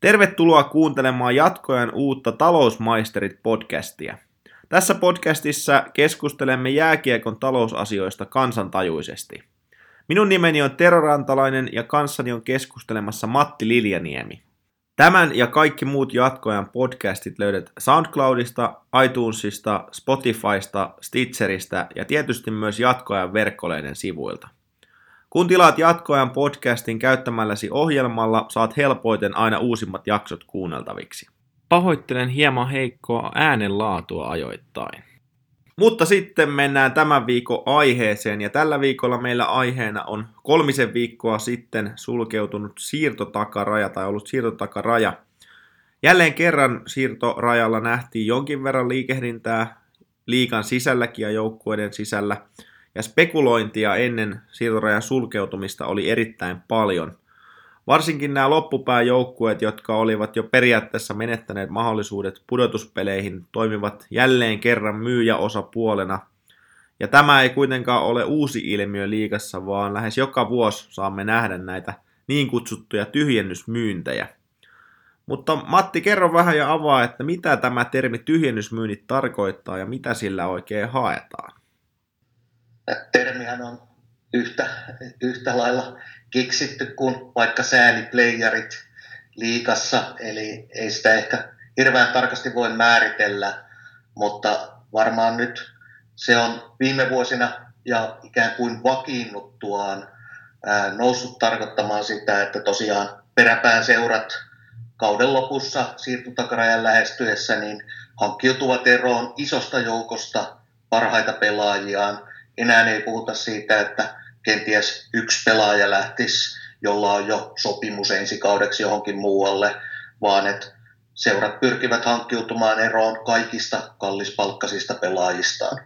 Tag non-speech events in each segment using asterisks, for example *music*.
Tervetuloa kuuntelemaan jatkojen uutta Talousmaisterit-podcastia. Tässä podcastissa keskustelemme jääkiekon talousasioista kansantajuisesti. Minun nimeni on Tero Rantalainen ja kanssani on keskustelemassa Matti Liljaniemi. Tämän ja kaikki muut jatkoajan podcastit löydät SoundCloudista, iTunesista, Spotifysta, Stitcheristä ja tietysti myös jatkoajan verkkoleiden sivuilta. Kun tilaat jatkoajan podcastin käyttämälläsi ohjelmalla, saat helpoiten aina uusimmat jaksot kuunneltaviksi. Pahoittelen hieman heikkoa äänenlaatua ajoittain. Mutta sitten mennään tämän viikon aiheeseen, ja tällä viikolla meillä aiheena on kolmisen viikkoa sitten sulkeutunut siirtotakaraja, tai ollut siirtotakaraja. Jälleen kerran siirtorajalla nähtiin jonkin verran liikehdintää liikan sisälläkin ja joukkueiden sisällä, ja spekulointia ennen siirtorajan sulkeutumista oli erittäin paljon. Varsinkin nämä loppupään joukkueet, jotka olivat jo periaatteessa menettäneet mahdollisuudet pudotuspeleihin, toimivat jälleen kerran myyjäosapuolena. Ja tämä ei kuitenkaan ole uusi ilmiö liigassa, vaan lähes joka vuosi saamme nähdä näitä niin kutsuttuja tyhjennysmyyntejä. Mutta Matti, kerro vähän ja avaa, että mitä tämä termi tyhjennysmyynnit tarkoittaa ja mitä sillä oikein haetaan. Termihän on yhtä, yhtä lailla keksitty kuin vaikka sääliplayerit liikassa, eli ei sitä ehkä hirveän tarkasti voi määritellä, mutta varmaan nyt se on viime vuosina ja ikään kuin vakiinnuttuaan noussut tarkoittamaan sitä, että tosiaan peräpään seurat kauden lopussa siirtotakarajan lähestyessä niin hankkiutuvat eroon isosta joukosta parhaita pelaajiaan. Enää ei puhuta siitä, että kenties yksi pelaaja lähtisi, jolla on jo sopimus ensi kaudeksi johonkin muualle, vaan että seurat pyrkivät hankkiutumaan eroon kaikista kallispalkkaisista pelaajistaan.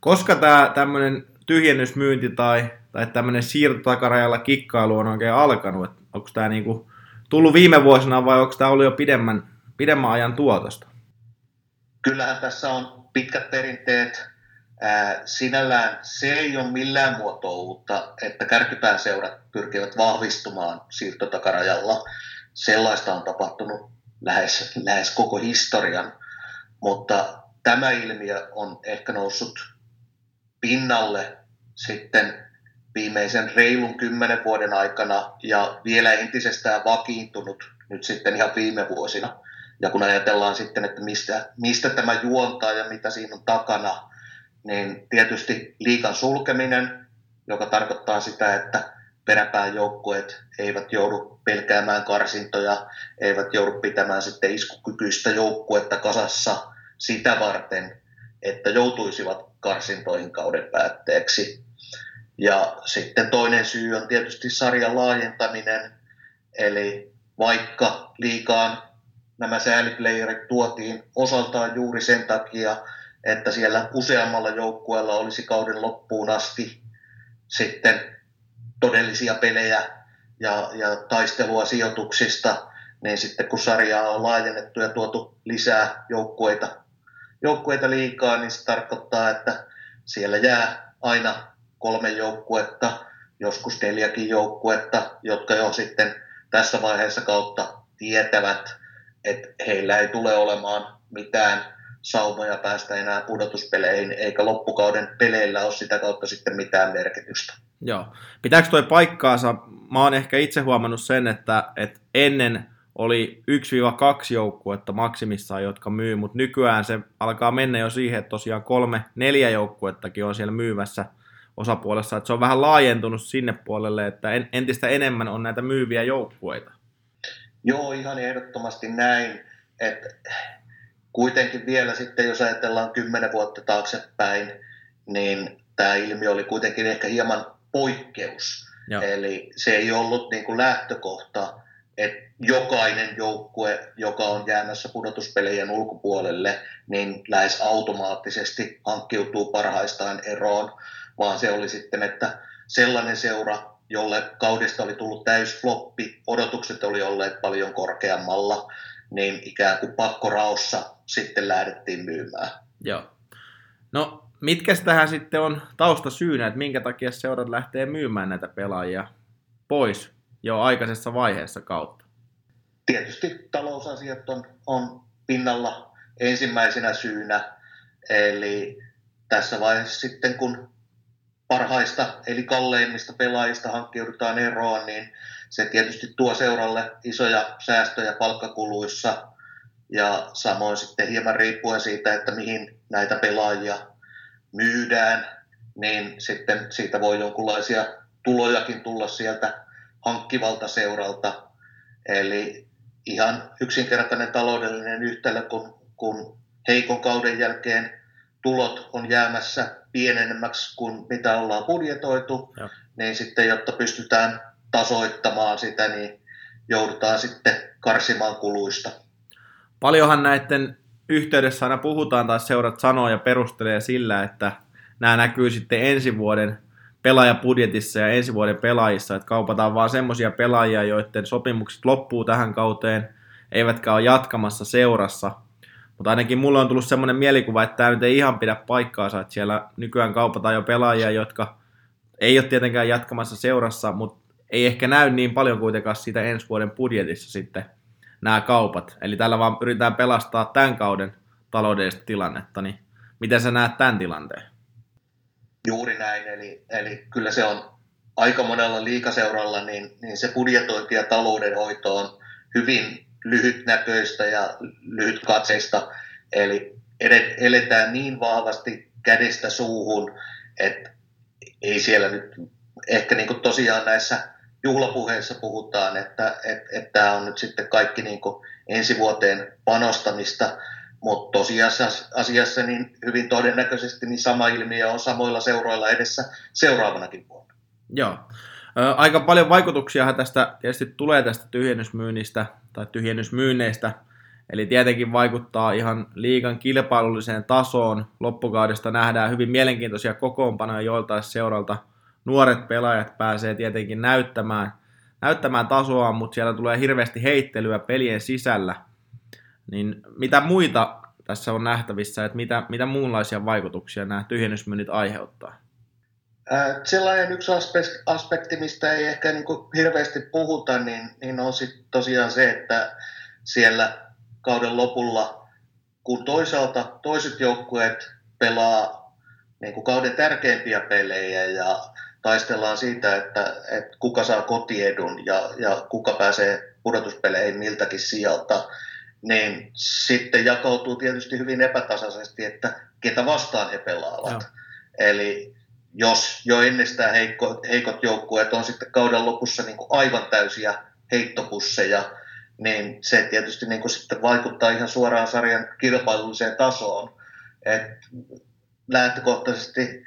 Koska tämä tämmöinen tyhjennysmyynti tai, tai tämmöinen siirtotakarajalla kikkailu on oikein alkanut? onko tämä niinku tullut viime vuosina vai onko tämä ollut jo pidemmän, pidemmän ajan tuotosta? Kyllähän tässä on pitkät perinteet Ää, sinällään se ei ole millään muotoa uutta, että kärkipääseurat pyrkivät vahvistumaan siirtotakarajalla. Sellaista on tapahtunut lähes, lähes koko historian, mutta tämä ilmiö on ehkä noussut pinnalle sitten viimeisen reilun kymmenen vuoden aikana ja vielä entisestään vakiintunut nyt sitten ihan viime vuosina. Ja kun ajatellaan sitten, että mistä, mistä tämä juontaa ja mitä siinä on takana, niin tietysti liikan sulkeminen, joka tarkoittaa sitä, että peräpään joukkueet eivät joudu pelkäämään karsintoja, eivät joudu pitämään sitten iskukykyistä joukkuetta kasassa sitä varten, että joutuisivat karsintoihin kauden päätteeksi. Ja sitten toinen syy on tietysti sarjan laajentaminen, eli vaikka liikaan nämä sääliplayerit tuotiin osaltaan juuri sen takia, että siellä useammalla joukkueella olisi kauden loppuun asti sitten todellisia pelejä ja, ja taistelua sijoituksista, niin sitten kun sarjaa on laajennettu ja tuotu lisää joukkueita, joukkueita liikaa, niin se tarkoittaa, että siellä jää aina kolme joukkuetta, joskus neljäkin joukkuetta, jotka jo sitten tässä vaiheessa kautta tietävät, että heillä ei tule olemaan mitään saumoja päästä enää pudotuspeleihin, eikä loppukauden peleillä ole sitä kautta sitten mitään merkitystä. Joo. Pitääkö toi paikkaansa? Mä oon ehkä itse huomannut sen, että, että ennen oli 1-2 joukkuetta maksimissaan, jotka myy, mutta nykyään se alkaa mennä jo siihen, että tosiaan kolme, neljä joukkuettakin on siellä myyvässä osapuolessa, että se on vähän laajentunut sinne puolelle, että entistä enemmän on näitä myyviä joukkueita. Joo, ihan ehdottomasti näin, että kuitenkin vielä sitten, jos ajatellaan kymmenen vuotta taaksepäin, niin tämä ilmiö oli kuitenkin ehkä hieman poikkeus. Joo. Eli se ei ollut niin kuin lähtökohta, että jokainen joukkue, joka on jäämässä pudotuspelien ulkopuolelle, niin lähes automaattisesti hankkiutuu parhaistaan eroon, vaan se oli sitten, että sellainen seura, jolle kaudesta oli tullut täysfloppi, odotukset oli olleet paljon korkeammalla, niin ikään kuin pakkoraossa sitten lähdettiin myymään. Joo. No, mitkä tähän sitten on tausta syynä, että minkä takia seurat lähtee myymään näitä pelaajia pois jo aikaisessa vaiheessa kautta? tietysti talousasiat on, on pinnalla ensimmäisenä syynä, eli tässä vaiheessa sitten kun parhaista eli kalleimmista pelaajista hankkiudutaan eroon, niin se tietysti tuo seuralle isoja säästöjä palkkakuluissa ja samoin sitten hieman riippuen siitä, että mihin näitä pelaajia myydään, niin sitten siitä voi jonkinlaisia tulojakin tulla sieltä hankkivalta seuralta. Eli ihan yksinkertainen taloudellinen yhtälö, kun, kun heikon kauden jälkeen tulot on jäämässä pienenemmäksi kuin mitä ollaan budjetoitu, ja. niin sitten jotta pystytään tasoittamaan sitä, niin joudutaan sitten karsimaan kuluista. Paljonhan näiden yhteydessä aina puhutaan, tai seurat sanoo ja perustelee sillä, että nämä näkyy sitten ensi vuoden pelaajapudjetissa ja ensi vuoden pelaajissa, että kaupataan vaan semmoisia pelaajia, joiden sopimukset loppuu tähän kauteen, eivätkä ole jatkamassa seurassa. Mutta ainakin mulle on tullut semmoinen mielikuva, että tämä nyt ei ihan pidä paikkaansa, että siellä nykyään kaupataan jo pelaajia, jotka ei ole tietenkään jatkamassa seurassa, mutta ei ehkä näy niin paljon kuitenkaan siitä ensi vuoden budjetissa sitten nämä kaupat. Eli tällä vaan yritetään pelastaa tämän kauden taloudellista tilannetta, niin miten sä näet tämän tilanteen? Juuri näin, eli, eli kyllä se on aika monella liikaseuralla, niin, niin se budjetointi ja taloudenhoito on hyvin lyhytnäköistä ja lyhytkatseista, eli eletään niin vahvasti kädestä suuhun, että ei siellä nyt ehkä niin kuin tosiaan näissä juhlapuheissa puhutaan, että että että tämä on nyt sitten kaikki niin kuin ensi vuoteen panostamista, mutta tosiasiassa niin hyvin todennäköisesti niin sama ilmiö on samoilla seuroilla edessä seuraavanakin vuonna. Joo. Aika paljon vaikutuksia tästä tietysti tulee tästä tyhjennysmyynnistä tai tyhjennysmyynneistä. Eli tietenkin vaikuttaa ihan liikan kilpailulliseen tasoon. Loppukaudesta nähdään hyvin mielenkiintoisia kokoonpanoja joiltain seuralta. Nuoret pelaajat pääsee tietenkin näyttämään, näyttämään tasoa, mutta siellä tulee hirveästi heittelyä pelien sisällä – niin mitä muita tässä on nähtävissä, että mitä, mitä muunlaisia vaikutuksia nämä tyhjennysmyynnit aiheuttaa? Sellainen yksi aspekti, mistä ei ehkä niin hirveästi puhuta, niin, niin on sit tosiaan se, että siellä kauden lopulla, kun toisaalta toiset joukkueet pelaa niin kuin kauden tärkeimpiä pelejä ja taistellaan siitä, että, että kuka saa kotiedun ja, ja kuka pääsee pudotuspeleihin miltäkin sieltä, niin sitten jakautuu tietysti hyvin epätasaisesti, että ketä vastaan he pelaavat. Joo. Eli jos jo ennestään heikko, heikot joukkueet on sitten kauden lopussa niin kuin aivan täysiä heittopusseja, niin se tietysti niin kuin sitten vaikuttaa ihan suoraan sarjan kilpailulliseen tasoon. Et lähtökohtaisesti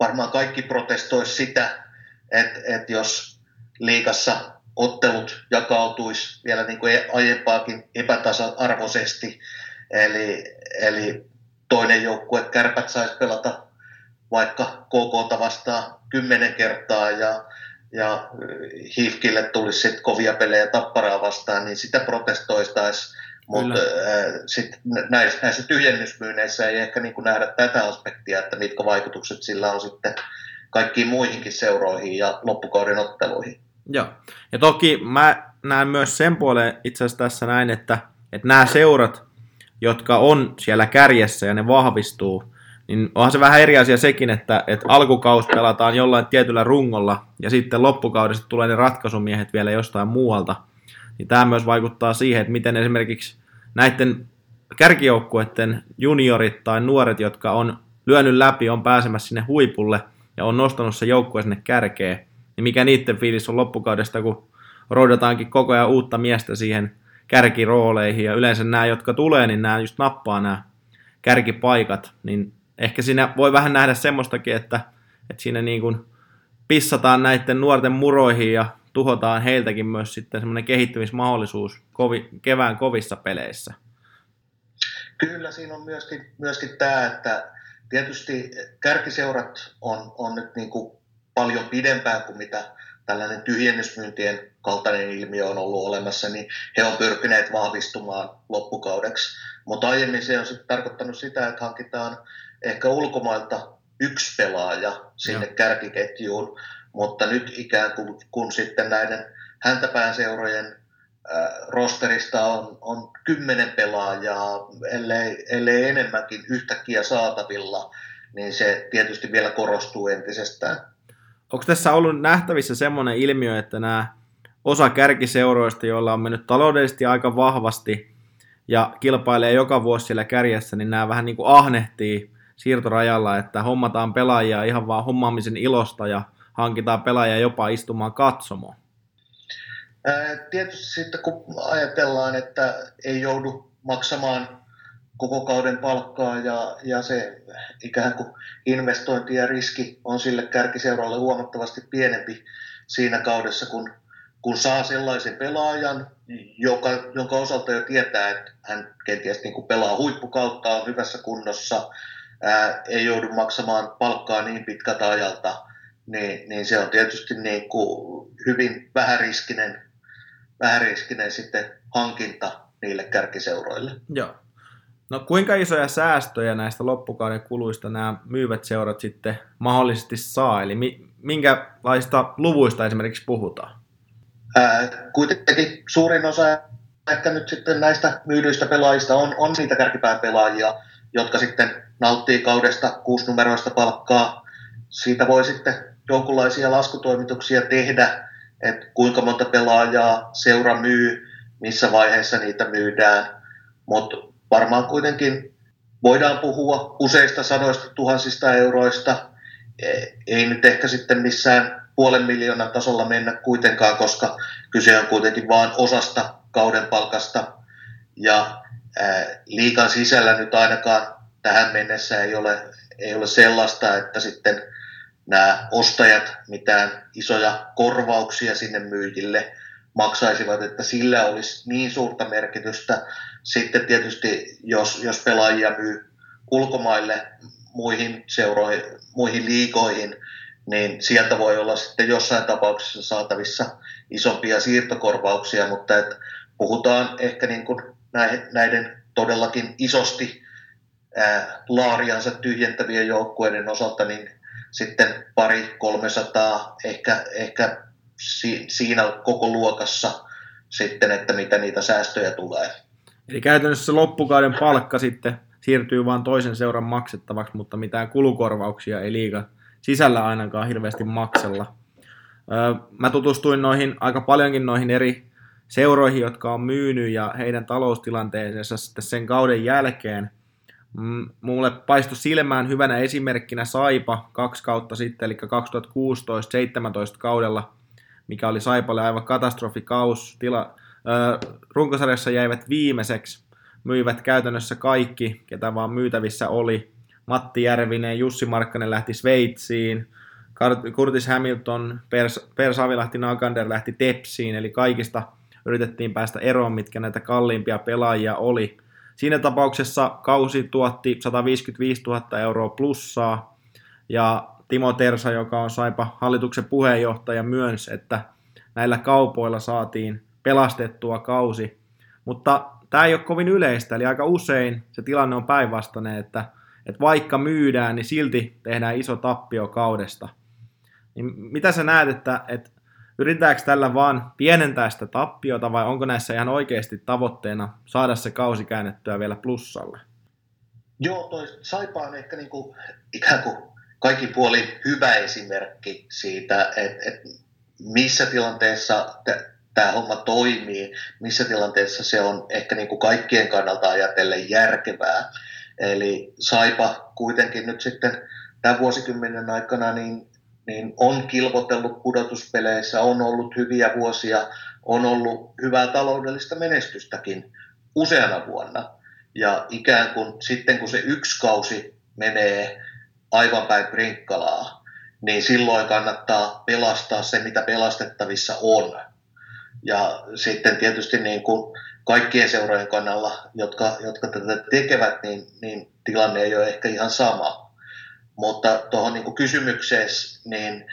varmaan kaikki protestoisi sitä, että, että jos liikassa ottelut jakautuisi vielä niin kuin aiempaakin epätasa-arvoisesti. Eli, eli toinen joukkue, kärpät saisi pelata vaikka KK vastaan kymmenen kertaa ja, ja Hifkille tulisi sitten kovia pelejä tapparaa vastaan, niin sitä protestoistaisi. Mutta äh, sit näissä, näissä tyhjennysmyynneissä ei ehkä niin kuin nähdä tätä aspektia, että mitkä vaikutukset sillä on sitten kaikkiin muihinkin seuroihin ja loppukauden otteluihin. Joo. Ja toki mä näen myös sen puoleen itse asiassa tässä näin, että, että nämä seurat, jotka on siellä kärjessä ja ne vahvistuu, niin onhan se vähän eri asia sekin, että, että alkukaus pelataan jollain tietyllä rungolla ja sitten loppukaudesta tulee ne ratkaisumiehet vielä jostain muualta. Niin tämä myös vaikuttaa siihen, että miten esimerkiksi näiden kärkijoukkueiden juniorit tai nuoret, jotka on lyönyt läpi, on pääsemässä sinne huipulle ja on nostanut se joukkue sinne kärkeen, niin mikä niiden fiilis on loppukaudesta, kun roudataankin koko ajan uutta miestä siihen kärkirooleihin, ja yleensä nämä, jotka tulee, niin nämä just nappaa nämä kärkipaikat, niin ehkä siinä voi vähän nähdä semmoistakin, että, että siinä niin kuin pissataan näiden nuorten muroihin ja tuhotaan heiltäkin myös sitten semmoinen kehittymismahdollisuus kovi, kevään kovissa peleissä. Kyllä siinä on myöskin, myöskin tämä, että tietysti kärkiseurat on, on nyt niin kuin paljon pidempään kuin mitä tällainen tyhjennysmyyntien kaltainen ilmiö on ollut olemassa, niin he on pyrkineet vahvistumaan loppukaudeksi. Mutta aiemmin se on sitten tarkoittanut sitä, että hankitaan ehkä ulkomailta yksi pelaaja sinne Joo. kärkiketjuun, mutta nyt ikään kuin kun sitten näiden häntäpään seurojen rosterista on, on kymmenen pelaajaa, ellei, ellei enemmänkin yhtäkkiä saatavilla, niin se tietysti vielä korostuu entisestään. Onko tässä ollut nähtävissä semmoinen ilmiö, että nämä osa kärkiseuroista, joilla on mennyt taloudellisesti aika vahvasti ja kilpailee joka vuosi siellä kärjessä, niin nämä vähän niin kuin ahnehtii siirtorajalla, että hommataan pelaajia ihan vaan hommaamisen ilosta ja hankitaan pelaajia jopa istumaan katsomoon. Tietysti sitten kun ajatellaan, että ei joudu maksamaan koko kauden palkkaa ja, ja se ikään kuin investointi ja riski on sille kärkiseuralle huomattavasti pienempi siinä kaudessa, kun, kun saa sellaisen pelaajan, joka, jonka osalta jo tietää, että hän kenties niin kuin pelaa huippukautta, on hyvässä kunnossa, ää, ei joudu maksamaan palkkaa niin pitkältä ajalta, niin, niin se on tietysti niin kuin hyvin vähäriskinen, vähäriskinen sitten hankinta niille kärkiseuroille. Joo. No kuinka isoja säästöjä näistä loppukauden kuluista nämä myyvät seurat sitten mahdollisesti saa? Eli minkälaista luvuista esimerkiksi puhutaan? Ää, kuitenkin suurin osa ehkä nyt sitten näistä myydyistä pelaajista on, on niitä kärkipään pelaajia, jotka sitten nauttii kaudesta kuusinumeroista palkkaa. Siitä voi sitten jonkinlaisia laskutoimituksia tehdä, että kuinka monta pelaajaa seura myy, missä vaiheessa niitä myydään, mutta varmaan kuitenkin voidaan puhua useista sadoista tuhansista euroista. E, ei nyt ehkä sitten missään puolen miljoonan tasolla mennä kuitenkaan, koska kyse on kuitenkin vain osasta kauden palkasta. Ja liikan sisällä nyt ainakaan tähän mennessä ei ole, ei ole sellaista, että sitten nämä ostajat mitään isoja korvauksia sinne myyjille maksaisivat, että sillä olisi niin suurta merkitystä. Sitten tietysti, jos, jos pelaajia myy ulkomaille muihin seuroihin, muihin liikoihin, niin sieltä voi olla sitten jossain tapauksessa saatavissa isompia siirtokorvauksia, mutta et puhutaan ehkä niin kuin näiden todellakin isosti laariansa tyhjentävien joukkueiden osalta, niin sitten pari 300 ehkä, ehkä si, siinä koko luokassa sitten, että mitä niitä säästöjä tulee. Eli käytännössä se loppukauden palkka sitten siirtyy vain toisen seuran maksettavaksi, mutta mitään kulukorvauksia ei liiga sisällä ainakaan hirveästi maksella. Mä tutustuin noihin aika paljonkin noihin eri seuroihin, jotka on myynyt ja heidän taloustilanteensa sitten sen kauden jälkeen. Mulle paistui silmään hyvänä esimerkkinä Saipa kaksi kautta sitten, eli 2016-2017 kaudella, mikä oli Saipalle aivan katastrofikaus. Tila, runkosarjassa jäivät viimeiseksi, myivät käytännössä kaikki, ketä vaan myytävissä oli. Matti Järvinen, Jussi Markkanen lähti Sveitsiin, Curtis Hamilton, Pers, Pers Avilahti Nagander lähti Tepsiin, eli kaikista yritettiin päästä eroon, mitkä näitä kalliimpia pelaajia oli. Siinä tapauksessa kausi tuotti 155 000 euroa plussaa, ja Timo Tersa, joka on Saipa hallituksen puheenjohtaja, myönsi, että näillä kaupoilla saatiin pelastettua kausi. Mutta tämä ei ole kovin yleistä, eli aika usein se tilanne on päinvastainen, että, että vaikka myydään, niin silti tehdään iso tappio kaudesta. Niin mitä sä näet, että, että yritetäänkö tällä vaan pienentää sitä tappiota vai onko näissä ihan oikeasti tavoitteena saada se kausi käännettyä vielä plussalle? Joo, toi Saipa on ehkä niin kuin, ikään kuin kaikki puoli hyvä esimerkki siitä, että, että missä tilanteessa tämä homma toimii, missä tilanteessa se on ehkä niin kuin kaikkien kannalta ajatellen järkevää. Eli Saipa kuitenkin nyt sitten tämän vuosikymmenen aikana niin, niin on kilvotellut pudotuspeleissä, on ollut hyviä vuosia, on ollut hyvää taloudellista menestystäkin useana vuonna. Ja ikään kuin sitten kun se yksi kausi menee aivan päin prinkkalaa, niin silloin kannattaa pelastaa se, mitä pelastettavissa on ja sitten tietysti niin kuin kaikkien seurojen kannalla, jotka, jotka tätä tekevät, niin, niin tilanne ei ole ehkä ihan sama. Mutta tuohon niin kysymykseen, niin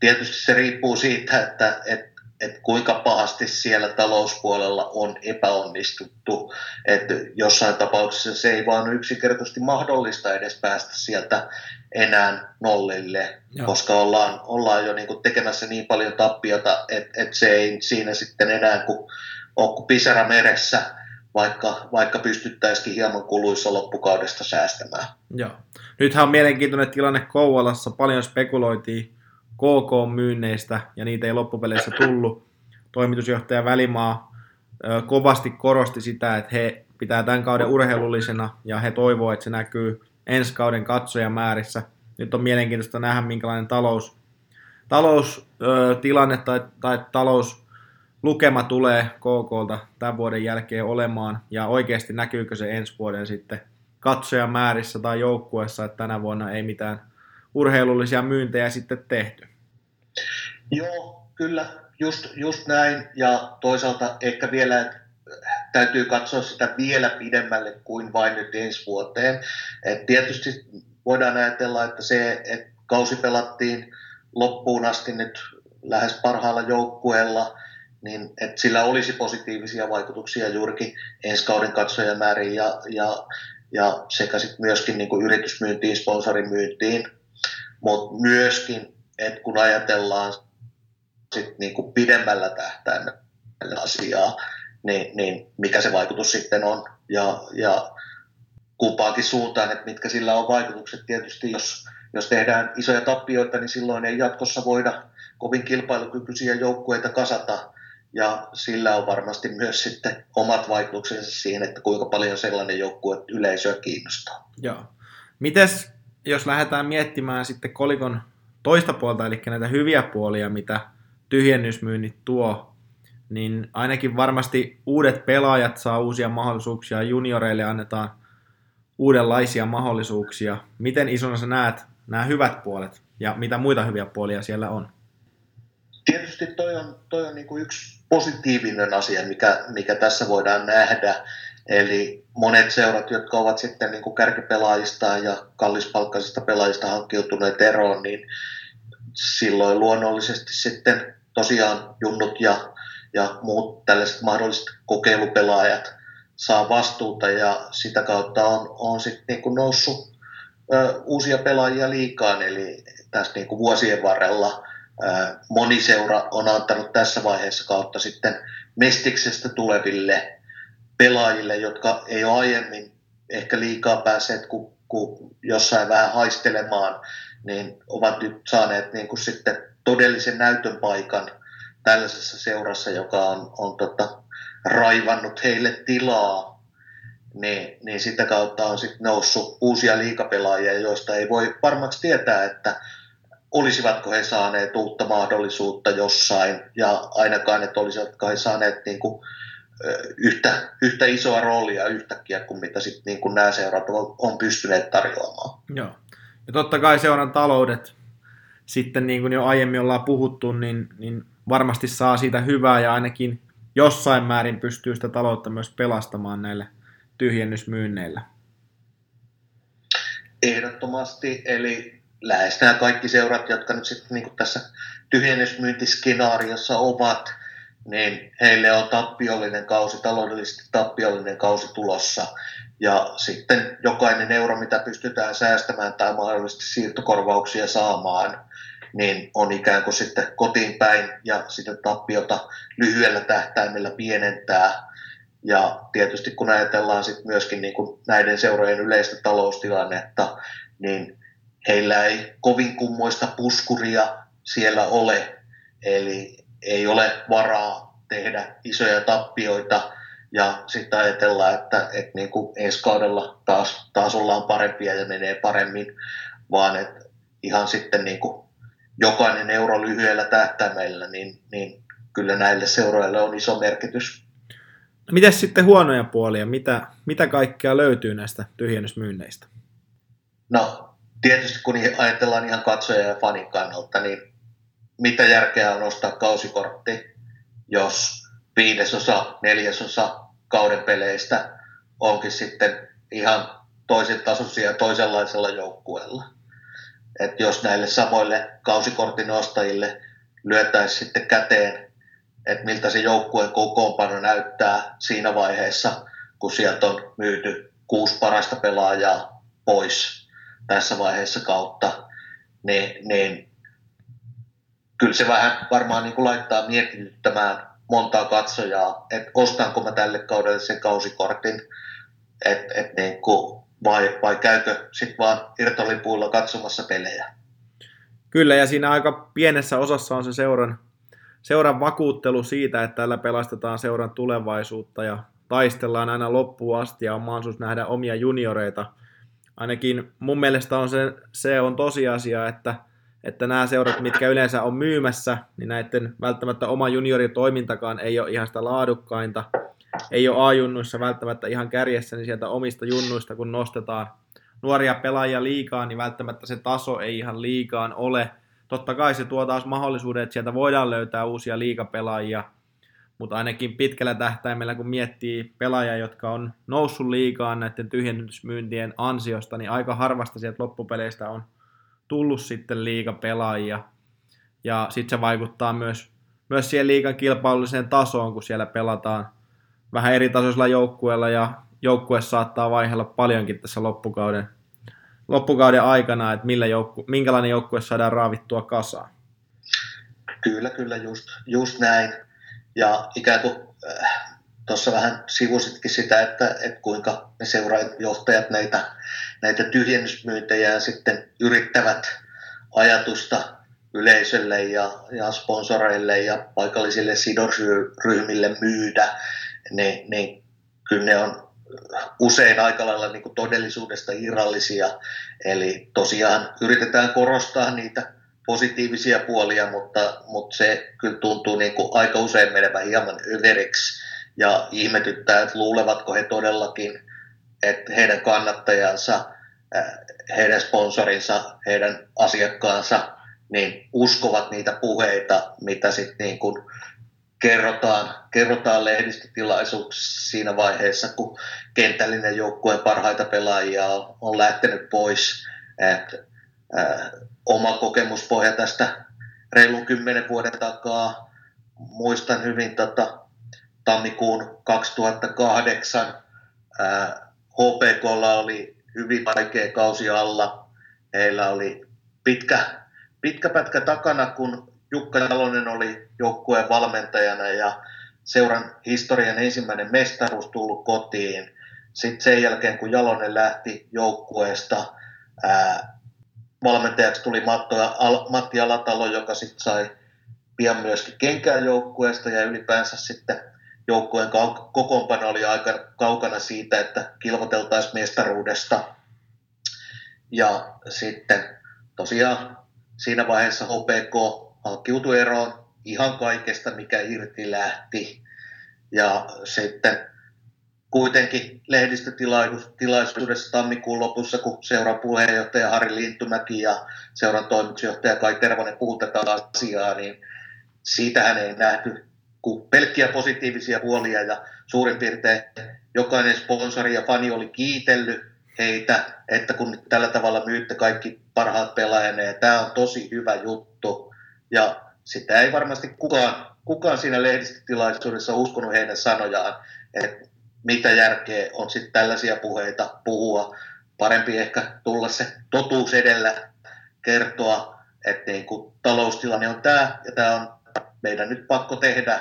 tietysti se riippuu siitä, että, että että kuinka pahasti siellä talouspuolella on epäonnistuttu. Että jossain tapauksessa se ei vaan yksinkertaisesti mahdollista edes päästä sieltä enää nollille, Joo. koska ollaan, ollaan jo niin kuin tekemässä niin paljon tappiota, että, että se ei siinä sitten enää, kun ole kuin pisara meressä, vaikka, vaikka pystyttäisikin hieman kuluissa loppukaudesta säästämään. Joo. Nythän on mielenkiintoinen tilanne Kouvolassa. Paljon spekuloitiin KK-myynneistä ja niitä ei loppupeleissä tullut. Toimitusjohtaja Välimaa kovasti korosti sitä, että he pitää tämän kauden urheilullisena ja he toivoo, että se näkyy ensi kauden katsojamäärissä. Nyt on mielenkiintoista nähdä, minkälainen talous, taloustilanne tai, tai talouslukema tulee KKlta tämän vuoden jälkeen olemaan ja oikeasti näkyykö se ensi vuoden sitten katsojamäärissä tai joukkueessa, että tänä vuonna ei mitään urheilullisia myyntejä sitten tehty. Joo, kyllä, just, just näin. Ja toisaalta ehkä vielä täytyy katsoa sitä vielä pidemmälle kuin vain nyt ensi vuoteen. Et tietysti voidaan ajatella, että se, että kausi pelattiin loppuun asti nyt lähes parhaalla joukkueella, niin että sillä olisi positiivisia vaikutuksia juurikin ensi kauden katsojamääriin ja, ja, ja sekä sitten myöskin niin kuin yritysmyyntiin, sponsorimyyntiin, mutta myöskin, että kun ajatellaan sit niin kuin pidemmällä tähtäimellä asiaa, niin, niin mikä se vaikutus sitten on? Ja, ja kumpaankin suuntaan, että mitkä sillä on vaikutukset. Tietysti jos, jos tehdään isoja tappioita, niin silloin ei jatkossa voida kovin kilpailukykyisiä joukkueita kasata, ja sillä on varmasti myös sitten omat vaikutuksensa siihen, että kuinka paljon sellainen joukkue yleisöä kiinnostaa. Joo. Mites, jos lähdetään miettimään sitten kolikon toista puolta, eli näitä hyviä puolia, mitä tyhjennysmyynnit tuo, niin ainakin varmasti uudet pelaajat saa uusia mahdollisuuksia, junioreille annetaan uudenlaisia mahdollisuuksia. Miten isona sä näet nämä hyvät puolet ja mitä muita hyviä puolia siellä on? Tietysti toi on, toi on niin kuin yksi positiivinen asia, mikä, mikä tässä voidaan nähdä. Eli monet seurat, jotka ovat sitten niin kuin kärkipelaajista ja kallispalkkaisista pelaajista hankkiutuneet eroon, niin silloin luonnollisesti sitten tosiaan junnut ja, ja muut tällaiset mahdolliset kokeilupelaajat saa vastuuta ja sitä kautta on, on sitten niin noussut ö, uusia pelaajia liikaan, eli tässä niin kuin vuosien varrella moni seura on antanut tässä vaiheessa kautta sitten mestiksestä tuleville pelaajille, jotka ei ole aiemmin ehkä liikaa päässeet kuin, kuin jossain vähän haistelemaan, niin ovat nyt saaneet niin kuin sitten todellisen näytön paikan tällaisessa seurassa, joka on, on tota, raivannut heille tilaa, niin, niin sitä kautta on sitten noussut uusia liikapelaajia, joista ei voi varmaksi tietää, että olisivatko he saaneet uutta mahdollisuutta jossain, ja ainakaan, että olisivatko he saaneet niin kuin, yhtä, yhtä isoa roolia yhtäkkiä kuin mitä sitten niin kuin nämä seurat on pystyneet tarjoamaan. Joo. Ja totta kai seuran taloudet, sitten niin kuin jo aiemmin ollaan puhuttu, niin, niin varmasti saa siitä hyvää ja ainakin jossain määrin pystyy sitä taloutta myös pelastamaan näillä tyhjennysmyynneillä. Ehdottomasti, eli lähes nämä kaikki seurat, jotka nyt sitten niin tässä tyhjennysmyyntiskenaariossa ovat, niin heille on tappiollinen kausi, taloudellisesti tappiollinen kausi tulossa. Ja sitten jokainen euro, mitä pystytään säästämään tai mahdollisesti siirtokorvauksia saamaan, niin on ikään kuin sitten kotiin päin ja sitten tappiota lyhyellä tähtäimellä pienentää. Ja tietysti kun ajatellaan sitten myöskin niin kuin näiden seurojen yleistä taloustilannetta, niin heillä ei kovin kummoista puskuria siellä ole. Eli ei ole varaa tehdä isoja tappioita ja sitten ajatellaan, että, että niin kuin ensi kaudella taas, taas ollaan parempia ja menee paremmin, vaan että ihan sitten niin kuin jokainen euro lyhyellä tähtäimellä, niin, niin kyllä näille seuroille on iso merkitys. No, Miten sitten huonoja puolia? Mitä, mitä kaikkea löytyy näistä tyhjennysmyynneistä? No tietysti kun ajatellaan ihan katsoja ja fanin kannalta, niin mitä järkeä on ostaa kausikortti, jos viidesosa, neljäsosa kauden peleistä onkin sitten ihan toisen tasoisia toisenlaisella joukkueella? Että jos näille samoille kausikortin ostajille lyötäisiin sitten käteen, että miltä se joukkueen kokoonpano näyttää siinä vaiheessa, kun sieltä on myyty kuusi parasta pelaajaa pois tässä vaiheessa kautta, niin, niin kyllä se vähän varmaan niin kuin laittaa mietityttämään montaa katsojaa, että ostanko mä tälle kaudelle sen kausikortin, et, et niin kuin, vai, vai käykö sitten vaan irtolipuilla katsomassa pelejä. Kyllä, ja siinä aika pienessä osassa on se seuran, seuran vakuuttelu siitä, että tällä pelastetaan seuran tulevaisuutta ja taistellaan aina loppuun asti ja on mahdollisuus nähdä omia junioreita. Ainakin mun mielestä on se, se on tosiasia, että, että nämä seurat, mitkä yleensä on myymässä, niin näiden välttämättä oma junioritoimintakaan ei ole ihan sitä laadukkainta. Ei ole A-junnuissa välttämättä ihan kärjessä, niin sieltä omista junnuista, kun nostetaan nuoria pelaajia liikaa, niin välttämättä se taso ei ihan liikaan ole. Totta kai se tuo taas mahdollisuuden, että sieltä voidaan löytää uusia liikapelaajia, mutta ainakin pitkällä tähtäimellä, kun miettii pelaajia, jotka on noussut liikaan näiden tyhjennysmyyntien ansiosta, niin aika harvasta sieltä loppupeleistä on tullut sitten liikapelaajia. Ja sitten se vaikuttaa myös, myös siihen liikan kilpailulliseen tasoon, kun siellä pelataan vähän eri tasoisella joukkueella ja joukkue saattaa vaihella paljonkin tässä loppukauden, loppukauden aikana, että millä joukku, minkälainen joukkue saadaan raavittua kasaan. Kyllä, kyllä, just, just näin. Ja ikään kuin äh, tuossa vähän sivusitkin sitä, että, että kuinka ne seuraajat näitä, näitä tyhjennysmyyntejä sitten yrittävät ajatusta yleisölle ja, ja sponsoreille ja paikallisille sidosryhmille myydä, niin, niin kyllä ne on usein aika lailla niin todellisuudesta irrallisia. Eli tosiaan yritetään korostaa niitä positiivisia puolia, mutta, mutta se kyllä tuntuu niin kuin aika usein menevän hieman överiksi ja ihmetyttää, että luulevatko he todellakin, että heidän kannattajansa, heidän sponsorinsa, heidän asiakkaansa, niin uskovat niitä puheita, mitä sitten niin kuin kerrotaan, kerrotaan lehdistötilaisuuksissa siinä vaiheessa, kun kentällinen joukkueen parhaita pelaajia on, on lähtenyt pois. Et, ää, oma kokemuspohja tästä reilun kymmenen vuoden takaa. Muistan hyvin tota, tammikuun 2008 ää, HPKlla oli hyvin vaikea kausi alla. Heillä oli pitkä, pitkä pätkä takana, kun Jukka Jalonen oli joukkueen valmentajana ja seuran historian ensimmäinen mestaruus tullut kotiin. Sitten sen jälkeen, kun Jalonen lähti joukkueesta, ää, valmentajaksi tuli Matto, Al, Matti Alatalo, joka sitten sai pian myöskin kenkään joukkueesta ja ylipäänsä sitten joukkueen kokoonpano oli aika kaukana siitä, että kilvoteltaisiin mestaruudesta. Ja sitten tosiaan siinä vaiheessa HPK hankkiutui eroon ihan kaikesta, mikä irti lähti. Ja sitten kuitenkin lehdistötilaisuudessa tammikuun lopussa, kun seuran puheenjohtaja Harri Lintumäki ja seuran toimitusjohtaja Kai Tervonen puhuu tätä asiaa, niin siitähän ei nähty kuin pelkkiä positiivisia puolia ja suurin piirtein jokainen sponsori ja fani oli kiitellyt heitä, että kun tällä tavalla myytte kaikki parhaat pelaajat, ja tämä on tosi hyvä juttu. Ja sitä ei varmasti kukaan, kukaan siinä lehdistötilaisuudessa uskonut heidän sanojaan, että mitä järkeä on sitten tällaisia puheita puhua. Parempi ehkä tulla se totuus edellä kertoa, että niin kuin taloustilanne on tämä ja tämä on meidän nyt pakko tehdä,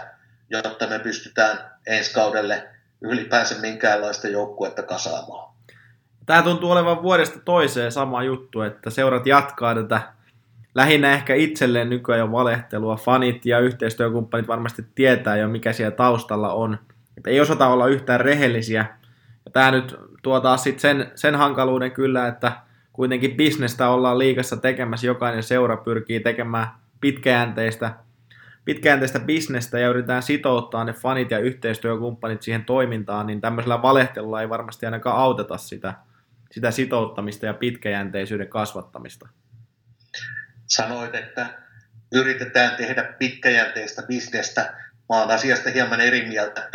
jotta me pystytään ensi kaudelle ylipäänsä minkäänlaista joukkuetta kasaamaan. Tämä tuntuu olevan vuodesta toiseen sama juttu, että seurat jatkaa tätä lähinnä ehkä itselleen nykyään jo valehtelua. Fanit ja yhteistyökumppanit varmasti tietää jo, mikä siellä taustalla on. Että ei osata olla yhtään rehellisiä. Ja tämä nyt tuo taas sit sen, sen hankaluuden kyllä, että kuitenkin bisnestä ollaan liikassa tekemässä. Jokainen seura pyrkii tekemään pitkäjänteistä, pitkäjänteistä bisnestä ja yritetään sitouttaa ne fanit ja yhteistyökumppanit siihen toimintaan, niin tämmöisellä valehtelulla ei varmasti ainakaan auteta sitä, sitä sitouttamista ja pitkäjänteisyyden kasvattamista sanoit, että yritetään tehdä pitkäjänteistä bisnestä. Mä oon asiasta hieman eri mieltä.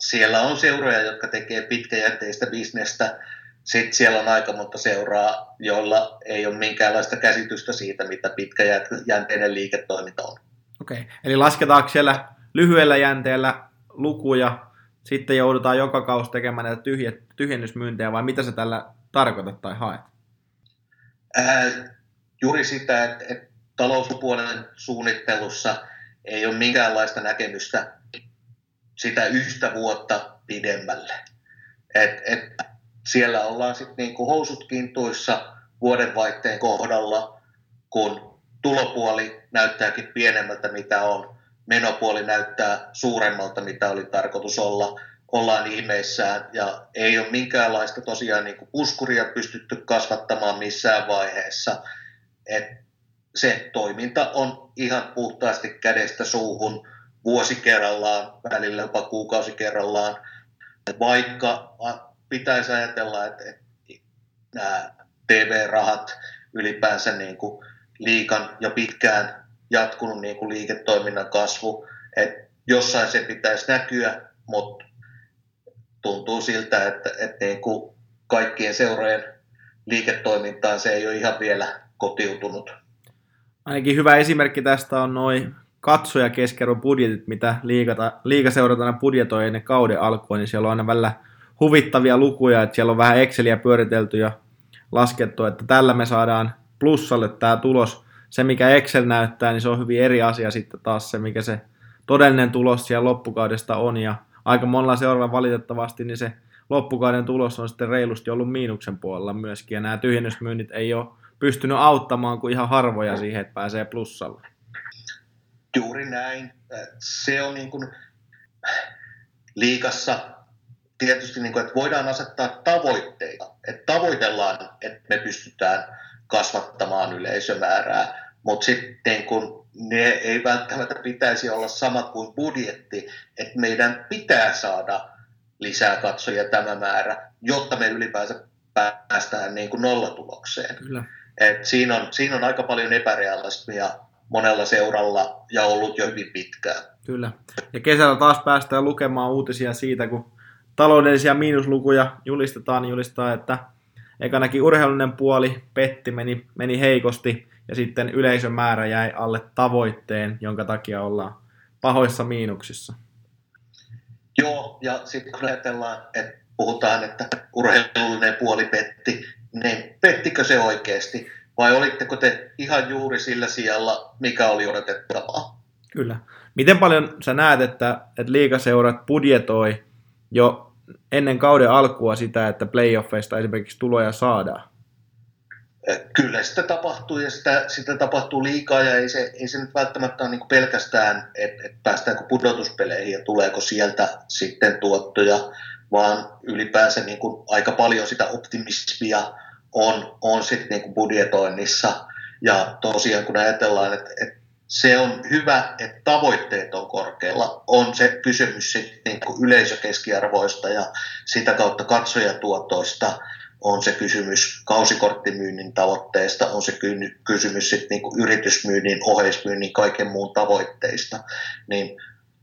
Siellä on seuroja, jotka tekee pitkäjänteistä bisnestä. Sitten siellä on aika monta seuraa, joilla ei ole minkäänlaista käsitystä siitä, mitä pitkäjänteinen liiketoiminta on. Okei, okay. eli lasketaanko siellä lyhyellä jänteellä lukuja, sitten joudutaan joka kausi tekemään näitä tyhjä, tyhjennysmyyntejä, vai mitä sä tällä tarkoitat tai haet? Ää, juuri sitä, että, että talouspuolen suunnittelussa ei ole minkäänlaista näkemystä sitä yhtä vuotta pidemmälle. Et, et siellä ollaan sitten niinku housut kintuissa vuodenvaihteen kohdalla, kun tulopuoli näyttääkin pienemmältä mitä on, menopuoli näyttää suuremmalta mitä oli tarkoitus olla, ollaan ihmeissään ja ei ole minkäänlaista tosiaan niin kuin puskuria pystytty kasvattamaan missään vaiheessa. Et se toiminta on ihan puhtaasti kädestä suuhun vuosi kerrallaan, välillä jopa kuukausi kerrallaan, vaikka pitäisi ajatella, että, nämä TV-rahat ylipäänsä niin kuin liikan jo pitkään jatkunut niin kuin liiketoiminnan kasvu, että jossain se pitäisi näkyä, mutta tuntuu siltä, että, että niin kuin kaikkien seurojen liiketoimintaan se ei ole ihan vielä kotiutunut. Ainakin hyvä esimerkki tästä on noin katsoja keskerron budjetit, mitä liigata, liigaseuratana budjetoi ennen kauden alkua, niin siellä on aina välillä huvittavia lukuja, että siellä on vähän Exceliä pyöritelty ja laskettu, että tällä me saadaan plussalle tämä tulos. Se, mikä Excel näyttää, niin se on hyvin eri asia sitten taas se, mikä se todellinen tulos siellä loppukaudesta on. Ja aika monella seuraavalla valitettavasti, niin se loppukauden tulos on sitten reilusti ollut miinuksen puolella myöskin. Ja nämä tyhjennysmyynnit ei ole pystynyt auttamaan kuin ihan harvoja siihen, että pääsee plussalle. Juuri näin. Se on niin kuin liikassa tietysti, niin kuin, että voidaan asettaa tavoitteita. Että tavoitellaan, että me pystytään kasvattamaan yleisömäärää, mutta sitten kun ne ei välttämättä pitäisi olla sama kuin budjetti, että meidän pitää saada lisää katsoja tämä määrä, jotta me ylipäänsä päästään niin kuin nollatulokseen. Kyllä. Et siinä, on, siinä on aika paljon epärealismia monella seuralla ja ollut jo hyvin pitkään. Kyllä. Ja kesällä taas päästään lukemaan uutisia siitä, kun taloudellisia miinuslukuja julistetaan, niin julistaa, että ekanakin urheilullinen puoli petti, meni, meni heikosti, ja sitten yleisön määrä jäi alle tavoitteen, jonka takia ollaan pahoissa miinuksissa. Joo, ja sitten kun ajatellaan, että puhutaan, että urheilullinen puoli petti, niin pettikö se oikeasti? Vai olitteko te ihan juuri sillä sijalla, mikä oli odotettavaa? Kyllä. Miten paljon sä näet, että, että liikaseurat budjetoi jo ennen kauden alkua sitä, että playoffeista esimerkiksi tuloja saadaan? Kyllä sitä tapahtuu ja sitä, sitä tapahtuu liikaa ja ei se, ei se nyt välttämättä ole niin pelkästään, että, että päästäänkö pudotuspeleihin ja tuleeko sieltä sitten tuottoja, vaan ylipäänsä niin kuin aika paljon sitä optimismia on, on sitten niin kuin budjetoinnissa. Ja tosiaan kun ajatellaan, että, että se on hyvä, että tavoitteet on korkealla. On se kysymys sitten niin kuin yleisökeskiarvoista ja sitä kautta katsojatuotoista, on se kysymys kausikorttimyynnin tavoitteista, on se kysymys sitten niin kuin yritysmyynnin, oheismyynnin, kaiken muun tavoitteista. Niin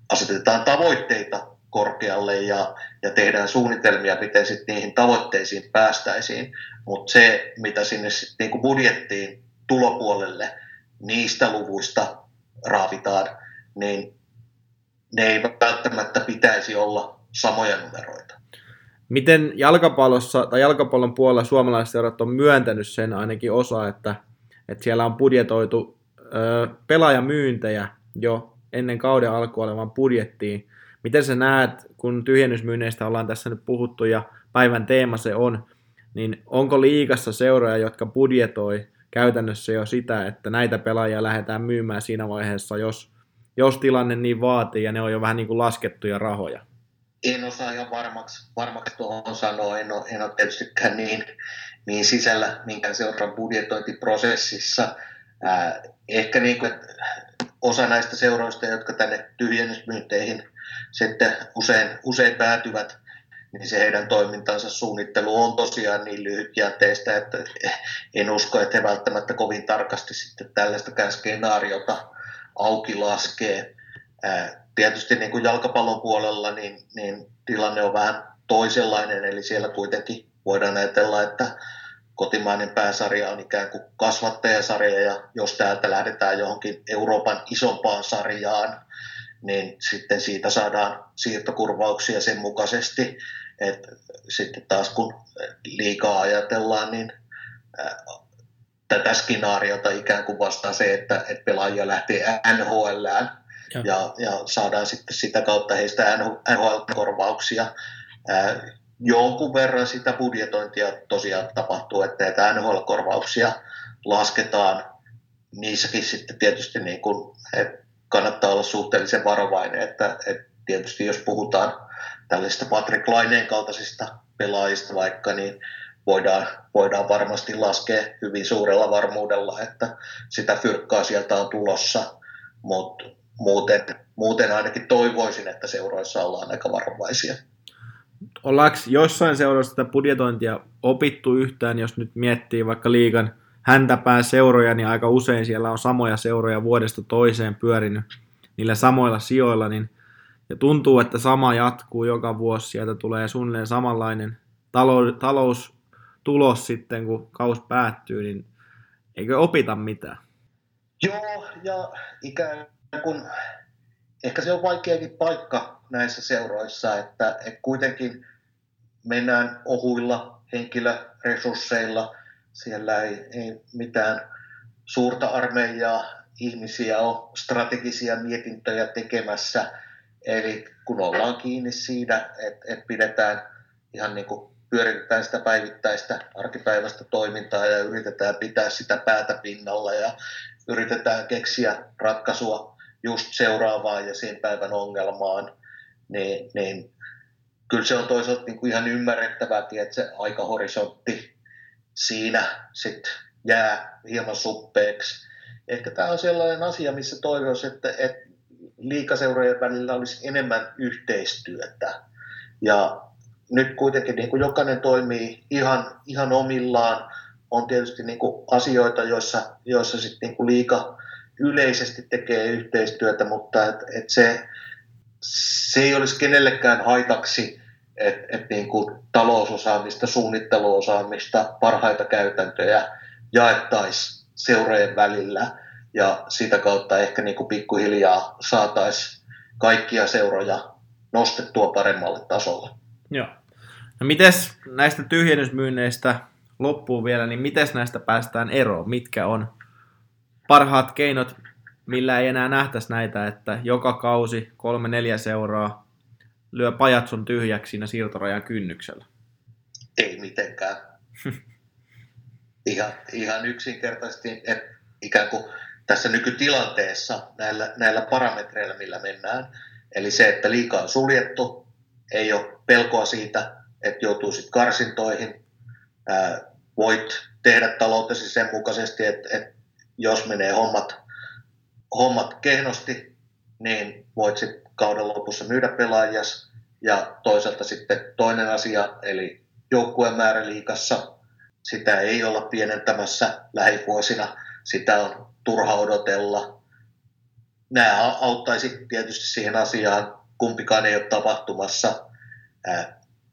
asetetaan tavoitteita korkealle ja, ja tehdään suunnitelmia, miten sitten niihin tavoitteisiin päästäisiin. Mutta se, mitä sinne sitten niin kuin budjettiin tulopuolelle – niistä luvuista raavitaan, niin ne ei välttämättä pitäisi olla samoja numeroita. Miten jalkapallossa tai jalkapallon puolella suomalaiset seurat on myöntänyt sen ainakin osa, että, että siellä on budjetoitu ö, pelaajamyyntejä jo ennen kauden alkua olevan budjettiin. Miten sä näet, kun tyhjennysmyynneistä ollaan tässä nyt puhuttu ja päivän teema se on, niin onko liikassa seuroja, jotka budjetoi käytännössä jo sitä, että näitä pelaajia lähdetään myymään siinä vaiheessa, jos, jos tilanne niin vaatii ja ne on jo vähän niin kuin laskettuja rahoja? En osaa ihan varmaksi, varmaksi tuohon sanoa, en ole, en ole tietystikään niin, niin sisällä minkään seuran budjetointiprosessissa. Äh, ehkä niin kuin, osa näistä seuroista, jotka tänne tyhjennysmyynteihin sitten usein, usein päätyvät, niin se heidän toimintansa suunnittelu on tosiaan niin lyhytjänteistä, että en usko, että he välttämättä kovin tarkasti sitten tällaista skenaariota auki laskee. Tietysti niin kuin jalkapallon puolella niin, niin tilanne on vähän toisenlainen, eli siellä kuitenkin voidaan ajatella, että kotimainen pääsarja on ikään kuin kasvattajasarja, ja jos täältä lähdetään johonkin Euroopan isompaan sarjaan, niin sitten siitä saadaan siirtokurvauksia sen mukaisesti. Et sitten taas kun liikaa ajatellaan, niin tätä skenaariota ikään kuin vastaa se, että, että pelaajia lähtee NHLään, ja. Ja, ja saadaan sitten sitä kautta heistä NHL-korvauksia. jonkun verran sitä budjetointia tosiaan tapahtuu, että näitä NHL-korvauksia lasketaan. Niissäkin sitten tietysti niin kuin, että kannattaa olla suhteellisen varovainen, että, että tietysti jos puhutaan tällaisista Patrick Laineen kaltaisista pelaajista vaikka, niin voidaan, voidaan varmasti laskea hyvin suurella varmuudella, että sitä fyrkkaa sieltä on tulossa, mutta muuten, muuten ainakin toivoisin, että seuroissa ollaan aika varovaisia. Ollaanko jossain seuroissa sitä budjetointia opittu yhtään, jos nyt miettii vaikka liigan häntäpää seuroja, niin aika usein siellä on samoja seuroja vuodesta toiseen pyörinyt niillä samoilla sijoilla, niin ja tuntuu, että sama jatkuu joka vuosi, sieltä tulee suunnilleen samanlainen talous, taloustulos sitten, kun kaus päättyy, niin eikö opita mitään? Joo, ja ikään kuin, ehkä se on vaikeakin paikka näissä seuroissa, että, että kuitenkin mennään ohuilla henkilöresursseilla, siellä ei, ei mitään suurta armeijaa ihmisiä ole strategisia mietintöjä tekemässä, Eli kun ollaan kiinni siinä, että, että pidetään ihan niin kuin pyöritetään sitä päivittäistä arkipäiväistä toimintaa ja yritetään pitää sitä päätä pinnalla ja yritetään keksiä ratkaisua just seuraavaan ja sen päivän ongelmaan, niin, niin kyllä se on toisaalta niin kuin ihan ymmärrettävääkin, että se aikahorisontti siinä sitten jää hieman suppeeksi. Ehkä tämä on sellainen asia, missä toivoisin, että, että liikaseurojen välillä olisi enemmän yhteistyötä. Ja nyt kuitenkin niin kuin jokainen toimii ihan, ihan omillaan. On tietysti niin kuin asioita, joissa, joissa sit niin kuin liika yleisesti tekee yhteistyötä, mutta et, et se, se ei olisi kenellekään haitaksi, että et niin kuin talousosaamista, suunnitteluosaamista, parhaita käytäntöjä jaettaisiin seurojen välillä ja sitä kautta ehkä niin kuin pikkuhiljaa saataisiin kaikkia seuroja nostettua paremmalle tasolle. Joo. No mites näistä tyhjennysmyynneistä loppuu vielä, niin miten näistä päästään eroon? Mitkä on parhaat keinot, millä ei enää nähtäisi näitä, että joka kausi kolme neljä seuraa lyö pajatson tyhjäksi siinä siirtorajan kynnyksellä? Ei mitenkään. *laughs* ihan, ihan yksinkertaisesti, että ikään kuin tässä nykytilanteessa näillä, näillä parametreilla, millä mennään. Eli se, että liikaa on suljettu, ei ole pelkoa siitä, että joutuu sitten karsintoihin. Ää, voit tehdä taloutesi sen mukaisesti, että, että jos menee hommat, hommat kehnosti, niin voit sitten kauden lopussa myydä pelaajas. Ja toisaalta sitten toinen asia, eli joukkueen määrä liikassa, sitä ei olla pienentämässä lähivuosina. Sitä on turha odotella. Nämä auttaisi tietysti siihen asiaan, kumpikaan ei ole tapahtumassa,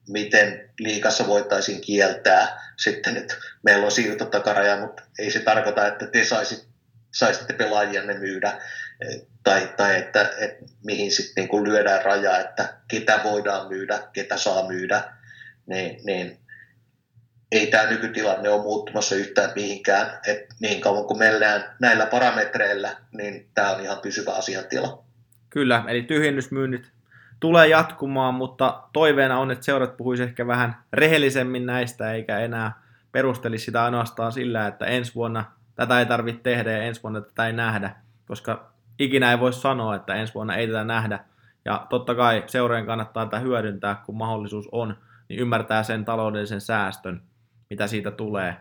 miten liikassa voitaisiin kieltää sitten, että meillä on siirtotakaraja, mutta ei se tarkoita, että te saisit, saisitte pelaajianne myydä, tai, tai että, että mihin sitten niin lyödään raja, että ketä voidaan myydä, ketä saa myydä, niin, niin ei tämä nykytilanne ole muuttumassa yhtään mihinkään. Et niin kauan kuin mennään näillä parametreillä, niin tämä on ihan pysyvä asiantila. Kyllä, eli tyhjennysmyynnit tulee jatkumaan, mutta toiveena on, että seurat puhuisi ehkä vähän rehellisemmin näistä, eikä enää perustelisi sitä ainoastaan sillä, että ensi vuonna tätä ei tarvitse tehdä ja ensi vuonna tätä ei nähdä, koska ikinä ei voi sanoa, että ensi vuonna ei tätä nähdä. Ja totta kai seurojen kannattaa tätä hyödyntää, kun mahdollisuus on, niin ymmärtää sen taloudellisen säästön, mitä siitä tulee,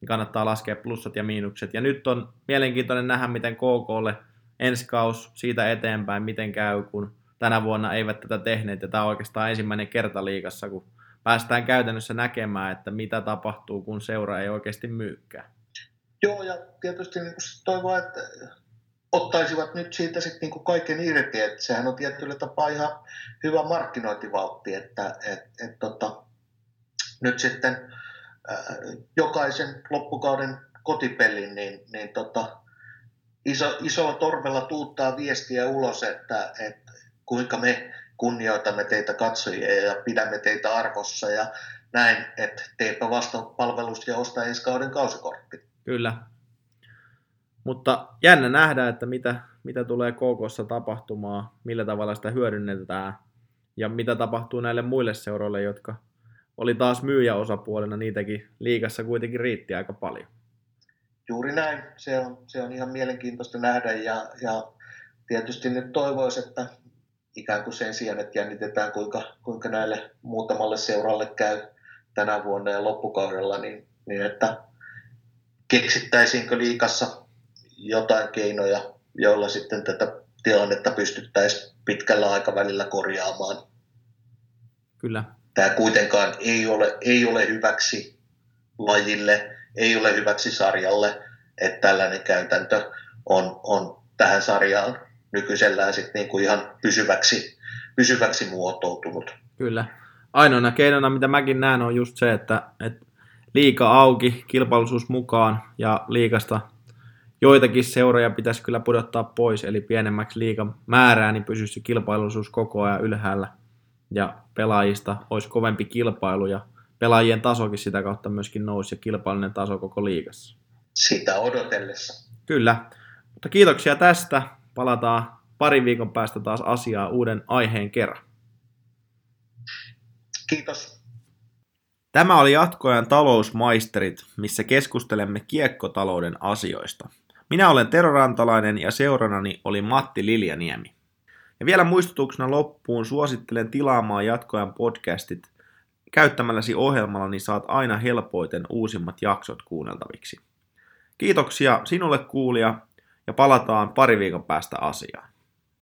niin kannattaa laskea plussat ja miinukset. Ja nyt on mielenkiintoinen nähdä, miten KKlle ensi kaus siitä eteenpäin, miten käy, kun tänä vuonna eivät tätä tehneet. Ja tämä on oikeastaan ensimmäinen kerta liikassa, kun päästään käytännössä näkemään, että mitä tapahtuu, kun seura ei oikeasti myykkää. Joo, ja tietysti niin toivoa, että ottaisivat nyt siitä sitten niin kuin kaiken irti, että sehän on tietyllä tapaa ihan hyvä markkinointivaltti, että et, et, tota, nyt sitten Äh, jokaisen loppukauden kotipelin, niin, niin tota, iso, isolla torvella tuuttaa viestiä ulos, että, että kuinka me kunnioitamme teitä katsojia ja pidämme teitä arvossa ja näin, että teepä vasta palvelus ja osta ensi kauden kausikortti. Kyllä. Mutta jännä nähdä, että mitä, mitä tulee KKssa tapahtumaan, millä tavalla sitä hyödynnetään ja mitä tapahtuu näille muille seuroille, jotka oli taas myyjäosapuolena, niitäkin liikassa kuitenkin riitti aika paljon. Juuri näin, se on, se on ihan mielenkiintoista nähdä ja, ja tietysti nyt toivoisi, että ikään kuin sen sijaan, että jännitetään kuinka, kuinka näille muutamalle seuralle käy tänä vuonna ja loppukaudella, niin, niin että keksittäisiinkö liikassa jotain keinoja, joilla sitten tätä tilannetta pystyttäisiin pitkällä aikavälillä korjaamaan. Kyllä. Tämä kuitenkaan ei ole, ei ole hyväksi lajille, ei ole hyväksi sarjalle, että tällainen käytäntö on, on tähän sarjaan nykyisellään sit niin kuin ihan pysyväksi, pysyväksi muotoutunut. Kyllä. Ainoana keinona, mitä mäkin näen, on just se, että, että liika auki, kilpailuisuus mukaan ja liikasta joitakin seuroja pitäisi kyllä pudottaa pois, eli pienemmäksi liikan määrää, niin pysyisi kilpailuisuus koko ajan ylhäällä ja pelaajista olisi kovempi kilpailu ja pelaajien tasokin sitä kautta myöskin nousi ja kilpailinen taso koko liigassa. Sitä odotellessa. Kyllä, mutta kiitoksia tästä. Palataan parin viikon päästä taas asiaa uuden aiheen kerran. Kiitos. Tämä oli jatkoajan talousmaisterit, missä keskustelemme kiekkotalouden asioista. Minä olen Tero Rantalainen ja seuranani oli Matti Liljaniemi. Ja vielä muistutuksena loppuun suosittelen tilaamaan jatkoajan podcastit. Käyttämälläsi ohjelmalla niin saat aina helpoiten uusimmat jaksot kuunneltaviksi. Kiitoksia sinulle kuulija ja palataan pari viikon päästä asiaan.